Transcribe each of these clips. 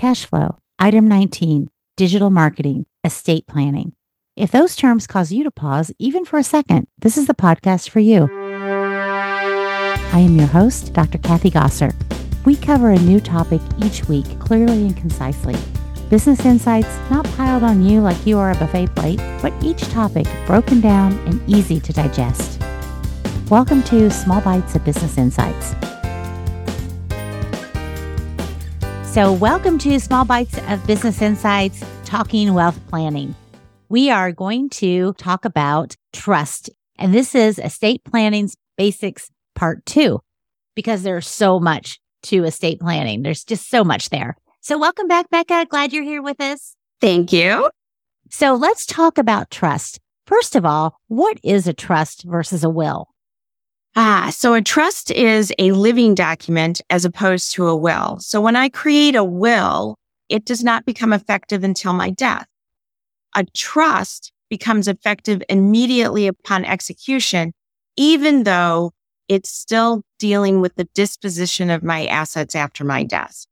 cash flow, item 19, digital marketing, estate planning. If those terms cause you to pause even for a second, this is the podcast for you. I am your host, Dr. Kathy Gosser. We cover a new topic each week clearly and concisely. Business insights not piled on you like you are a buffet plate, but each topic broken down and easy to digest. Welcome to Small Bites of Business Insights. So, welcome to Small Bites of Business Insights, talking wealth planning. We are going to talk about trust, and this is estate planning's basics part two, because there's so much to estate planning. There's just so much there. So, welcome back, Becca. Glad you're here with us. Thank you. So, let's talk about trust. First of all, what is a trust versus a will? Ah, so a trust is a living document as opposed to a will. So when I create a will, it does not become effective until my death. A trust becomes effective immediately upon execution, even though it's still dealing with the disposition of my assets after my death.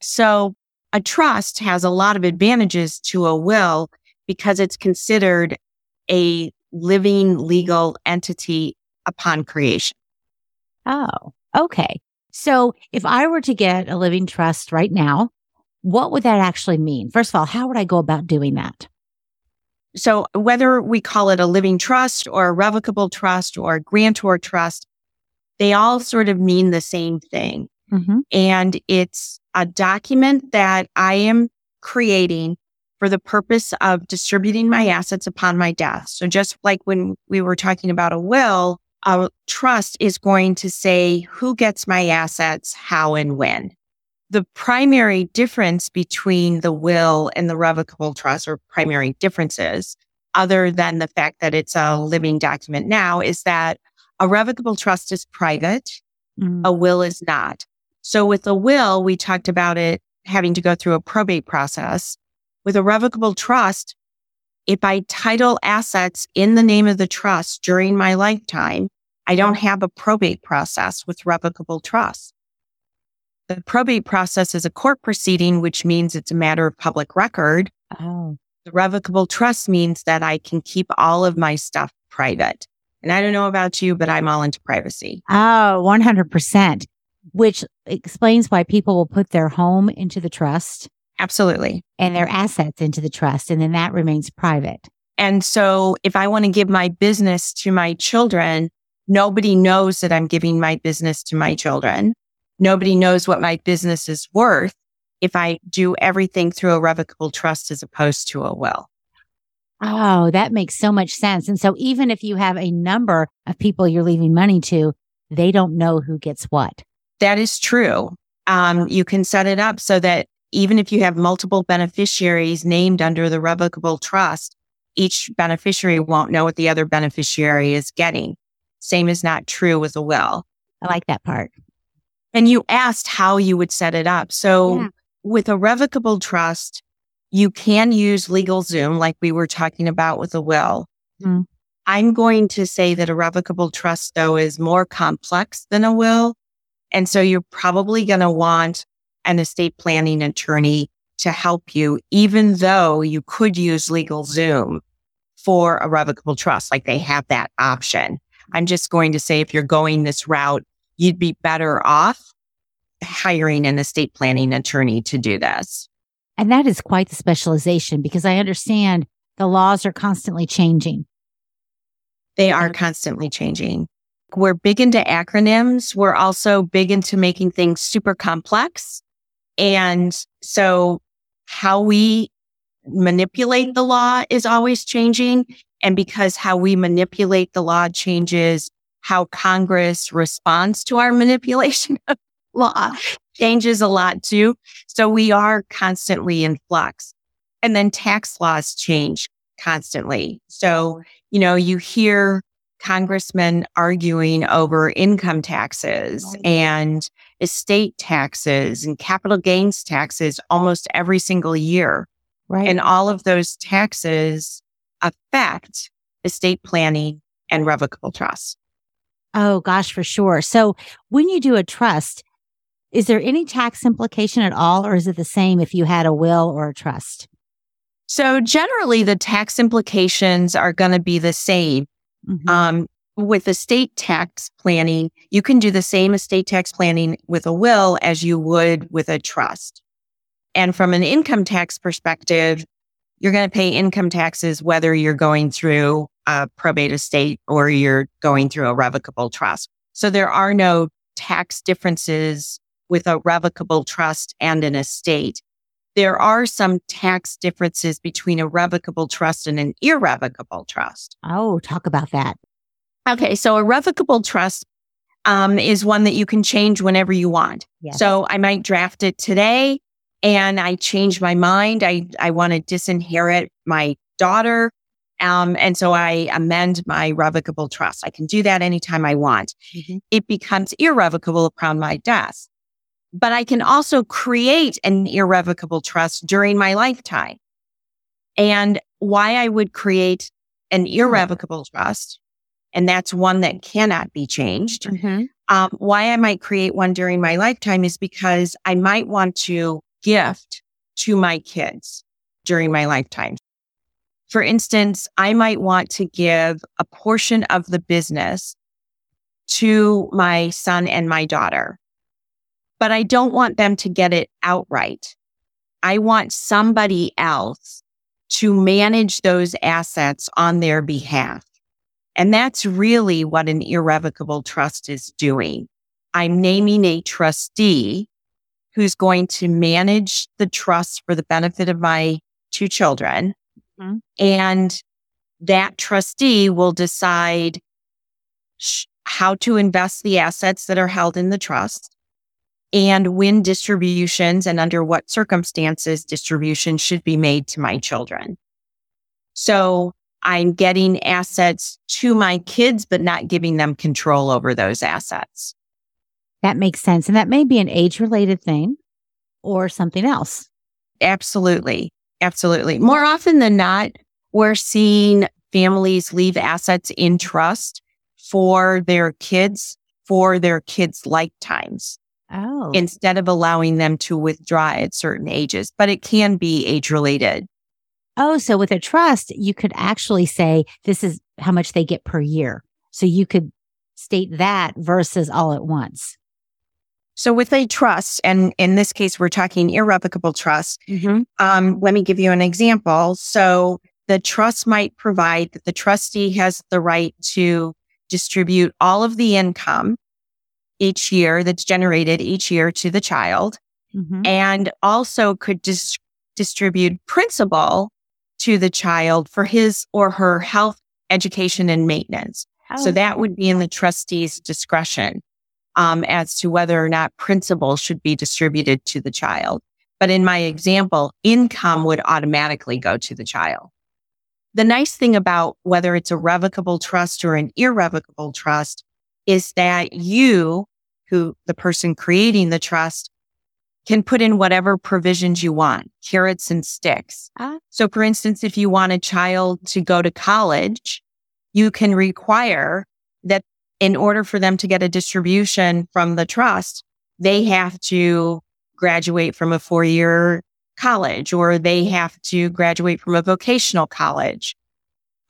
So a trust has a lot of advantages to a will because it's considered a living legal entity upon creation. Oh, okay. So if I were to get a living trust right now, what would that actually mean? First of all, how would I go about doing that? So whether we call it a living trust or a revocable trust or a grantor trust, they all sort of mean the same thing. Mm-hmm. And it's a document that I am creating for the purpose of distributing my assets upon my death. So just like when we were talking about a will, a trust is going to say who gets my assets, how and when. The primary difference between the will and the revocable trust or primary differences, other than the fact that it's a living document now, is that a revocable trust is private. Mm. A will is not. So with a will, we talked about it having to go through a probate process. With a revocable trust, if I title assets in the name of the trust during my lifetime, I don't have a probate process with revocable trust. The probate process is a court proceeding, which means it's a matter of public record. Oh. The revocable trust means that I can keep all of my stuff private. And I don't know about you, but I'm all into privacy. Oh, 100%, which explains why people will put their home into the trust. Absolutely. And their assets into the trust. And then that remains private. And so if I want to give my business to my children, nobody knows that I'm giving my business to my children. Nobody knows what my business is worth if I do everything through a revocable trust as opposed to a will. Oh, that makes so much sense. And so even if you have a number of people you're leaving money to, they don't know who gets what. That is true. Um, you can set it up so that even if you have multiple beneficiaries named under the revocable trust, each beneficiary won't know what the other beneficiary is getting. Same is not true with a will. I like that part. And you asked how you would set it up. So yeah. with a revocable trust, you can use LegalZoom like we were talking about with a will. Mm. I'm going to say that a revocable trust though is more complex than a will. And so you're probably going to want an estate planning attorney to help you, even though you could use LegalZoom for a revocable trust. Like they have that option. I'm just going to say if you're going this route, you'd be better off hiring an estate planning attorney to do this. And that is quite the specialization because I understand the laws are constantly changing. They are constantly changing. We're big into acronyms. We're also big into making things super complex. And so how we manipulate the law is always changing. And because how we manipulate the law changes, how Congress responds to our manipulation of law changes a lot too. So we are constantly in flux. And then tax laws change constantly. So, you know, you hear congressmen arguing over income taxes and estate taxes and capital gains taxes almost every single year. Right. And all of those taxes affect estate planning and revocable trust. Oh, gosh, for sure. So when you do a trust, Is there any tax implication at all, or is it the same if you had a will or a trust? So generally, the tax implications are going to be the same. Mm-hmm. Um, with estate tax planning, you can do the same estate tax planning with a will as you would with a trust. And from an income tax perspective, you're going to pay income taxes whether you're going through a probate estate or you're going through a revocable trust. So there are no tax differences with a revocable trust and an estate. There are some tax differences between a revocable trust and an irrevocable trust. Oh, talk about that. Okay. So a revocable trust um, is one that you can change whenever you want. Yes. So I might draft it today and I change my mind. I, I want to disinherit my daughter. Um, and so I amend my revocable trust. I can do that anytime I want. Mm-hmm. It becomes irrevocable upon my death. But I can also create an irrevocable trust during my lifetime. And why I would create an irrevocable trust and that's one that cannot be changed. Mm-hmm. Um, why I might create one during my lifetime is because I might want to gift to my kids during my lifetime. For instance, I might want to give a portion of the business to my son and my daughter, but I don't want them to get it outright. I want somebody else to manage those assets on their behalf. And that's really what an irrevocable trust is doing. I'm naming a trustee who's going to manage the trust for the benefit of my two children. Mm-hmm. And that trustee will decide sh- how to invest the assets that are held in the trust and when distributions and under what circumstances distribution should be made to my children. So I'm getting assets to my kids, but not giving them control over those assets. That makes sense. And that may be an age related thing or something else. Absolutely. Absolutely. More often than not, we're seeing families leave assets in trust for their kids for their kids' lifetimes. Oh. Instead of allowing them to withdraw at certain ages, but it can be age related. Oh, so with a trust, you could actually say this is how much they get per year. So you could state that versus all at once. So with a trust, and in this case, we're talking irrevocable trust. Mm-hmm. Um, let me give you an example. So the trust might provide that the trustee has the right to distribute all of the income each year that's generated each year to the child mm-hmm. and also could dis- distribute principal to the child for his or her health, education, and maintenance. Oh. So that would be in the trustee's discretion um, as to whether or not principal should be distributed to the child. But in my example, income would automatically go to the child. The nice thing about whether it's a revocable trust or an irrevocable trust is that you, who the person creating the trust, can put in whatever provisions you want, carrots and sticks. Uh, so for instance, if you want a child to go to college, you can require that in order for them to get a distribution from the trust, they have to graduate from a four year college or they have to graduate from a vocational college.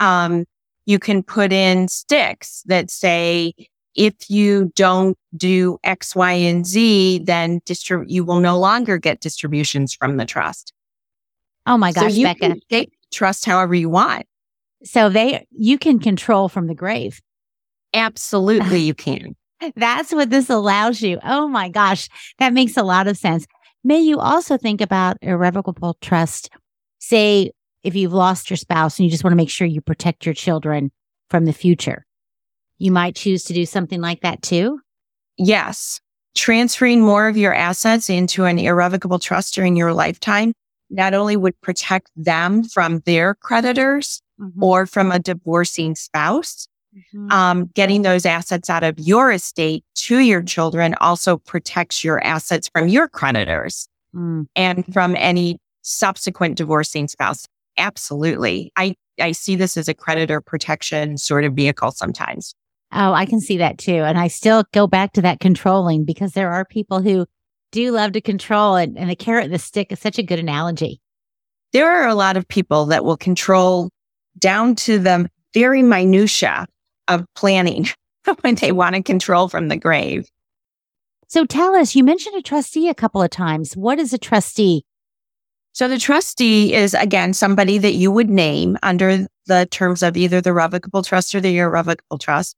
Um, you can put in sticks that say if you don't do X, Y, and Z, then distrib- you will no longer get distributions from the trust. Oh my gosh, so you Becca. Can trust however you want. So they you can control from the grave. Absolutely you can. That's what this allows you. Oh my gosh, that makes a lot of sense. May you also think about irrevocable trust. Say if you've lost your spouse and you just want to make sure you protect your children from the future you might choose to do something like that too? Yes. Transferring more of your assets into an irrevocable trust during your lifetime not only would protect them from their creditors mm-hmm. or from a divorcing spouse, mm-hmm. um, getting those assets out of your estate to your children also protects your assets from your creditors mm. and from any subsequent divorcing spouse. Absolutely. I, I see this as a creditor protection sort of vehicle sometimes. Oh, I can see that too. And I still go back to that controlling because there are people who do love to control, and, and the carrot and the stick is such a good analogy. There are a lot of people that will control down to the very minutia of planning when they want to control from the grave. So tell us, you mentioned a trustee a couple of times. What is a trustee? So the trustee is again somebody that you would name under the terms of either the revocable trust or the irrevocable trust.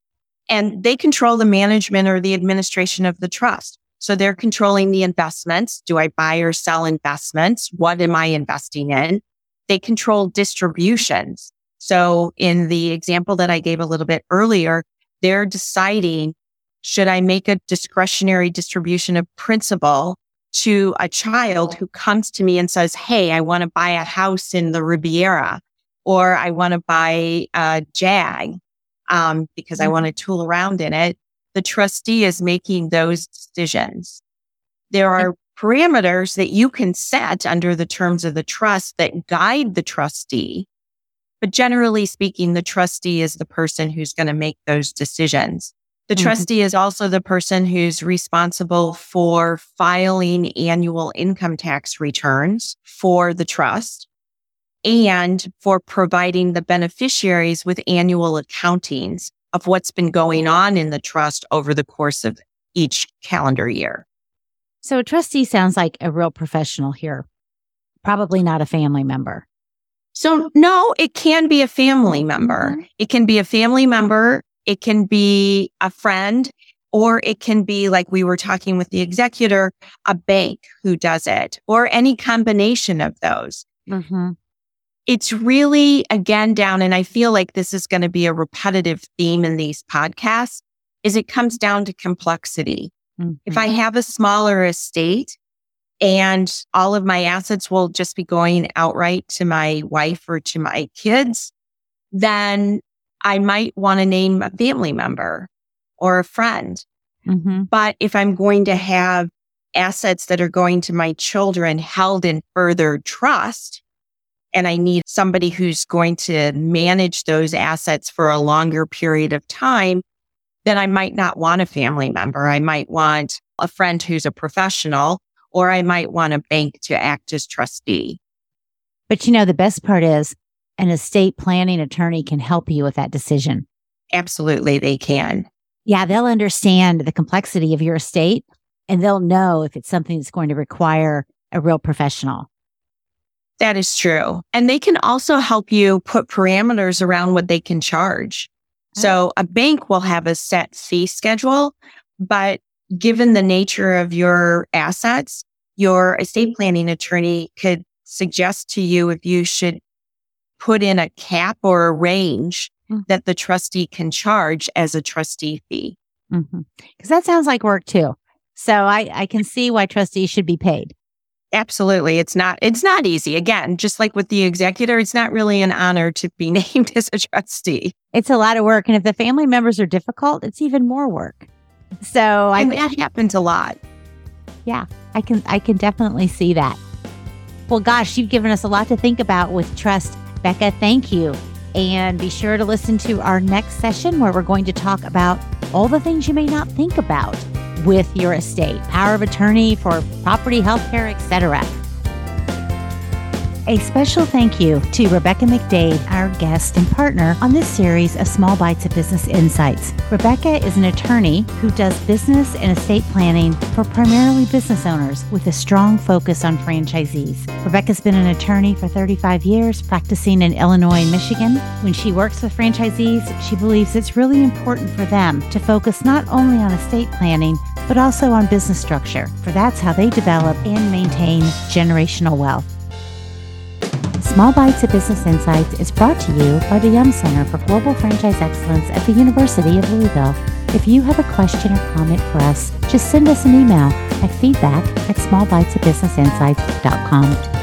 And they control the management or the administration of the trust. So they're controlling the investments. Do I buy or sell investments? What am I investing in? They control distributions. So in the example that I gave a little bit earlier, they're deciding, should I make a discretionary distribution of principal to a child who comes to me and says, Hey, I want to buy a house in the Riviera or I want to buy a Jag, um, because I mm-hmm. want to tool around in it. The trustee is making those decisions. There are parameters that you can set under the terms of the trust that guide the trustee but generally speaking, the trustee is the person who's going to make those decisions. The mm-hmm. trustee is also the person who's responsible for filing annual income tax returns for the trust and for providing the beneficiaries with annual accountings of what's been going on in the trust over the course of each calendar year. So a trustee sounds like a real professional here, probably not a family member. So no, it can be a family member. Mm-hmm. It can be a family member. It can be a friend or it can be like we were talking with the executor, a bank who does it or any combination of those. Mm-hmm. It's really again down. And I feel like this is going to be a repetitive theme in these podcasts is it comes down to complexity. Mm-hmm. If I have a smaller estate, and all of my assets will just be going outright to my wife or to my kids, then I might want to name a family member or a friend. Mm-hmm. But if I'm going to have assets that are going to my children held in further trust, and I need somebody who's going to manage those assets for a longer period of time, then I might not want a family member. I might want a friend who's a professional or I might want a bank to act as trustee. But you know, the best part is an estate planning attorney can help you with that decision. Absolutely, they can. Yeah, they'll understand the complexity of your estate and they'll know if it's something that's going to require a real professional. That is true. And they can also help you put parameters around what they can charge. Oh. So a bank will have a set fee schedule, but given the nature of your assets, your estate planning attorney could suggest to you if you should put in a cap or a range mm-hmm. that the trustee can charge as a trustee fee. Because mm-hmm. that sounds like work too. So I, I can see why trustees should be paid. Absolutely. It's not it's not easy. Again, just like with the executor, it's not really an honor to be named as a trustee. It's a lot of work. And if the family members are difficult, it's even more work. So I that happens a lot. Yeah, I can I can definitely see that. Well, gosh, you've given us a lot to think about with trust. Becca, thank you. And be sure to listen to our next session where we're going to talk about all the things you may not think about with your estate, power of attorney for property, healthcare, etc. A special thank you to Rebecca McDade, our guest and partner on this series of Small Bites of Business Insights. Rebecca is an attorney who does business and estate planning for primarily business owners with a strong focus on franchisees. Rebecca's been an attorney for 35 years, practicing in Illinois and Michigan. When she works with franchisees, she believes it's really important for them to focus not only on estate planning, but also on business structure, for that's how they develop and maintain generational wealth. Small Bites of Business Insights is brought to you by the Yum Center for Global Franchise Excellence at the University of Louisville. If you have a question or comment for us, just send us an email at feedback at smallbitesofbusinessinsights.com.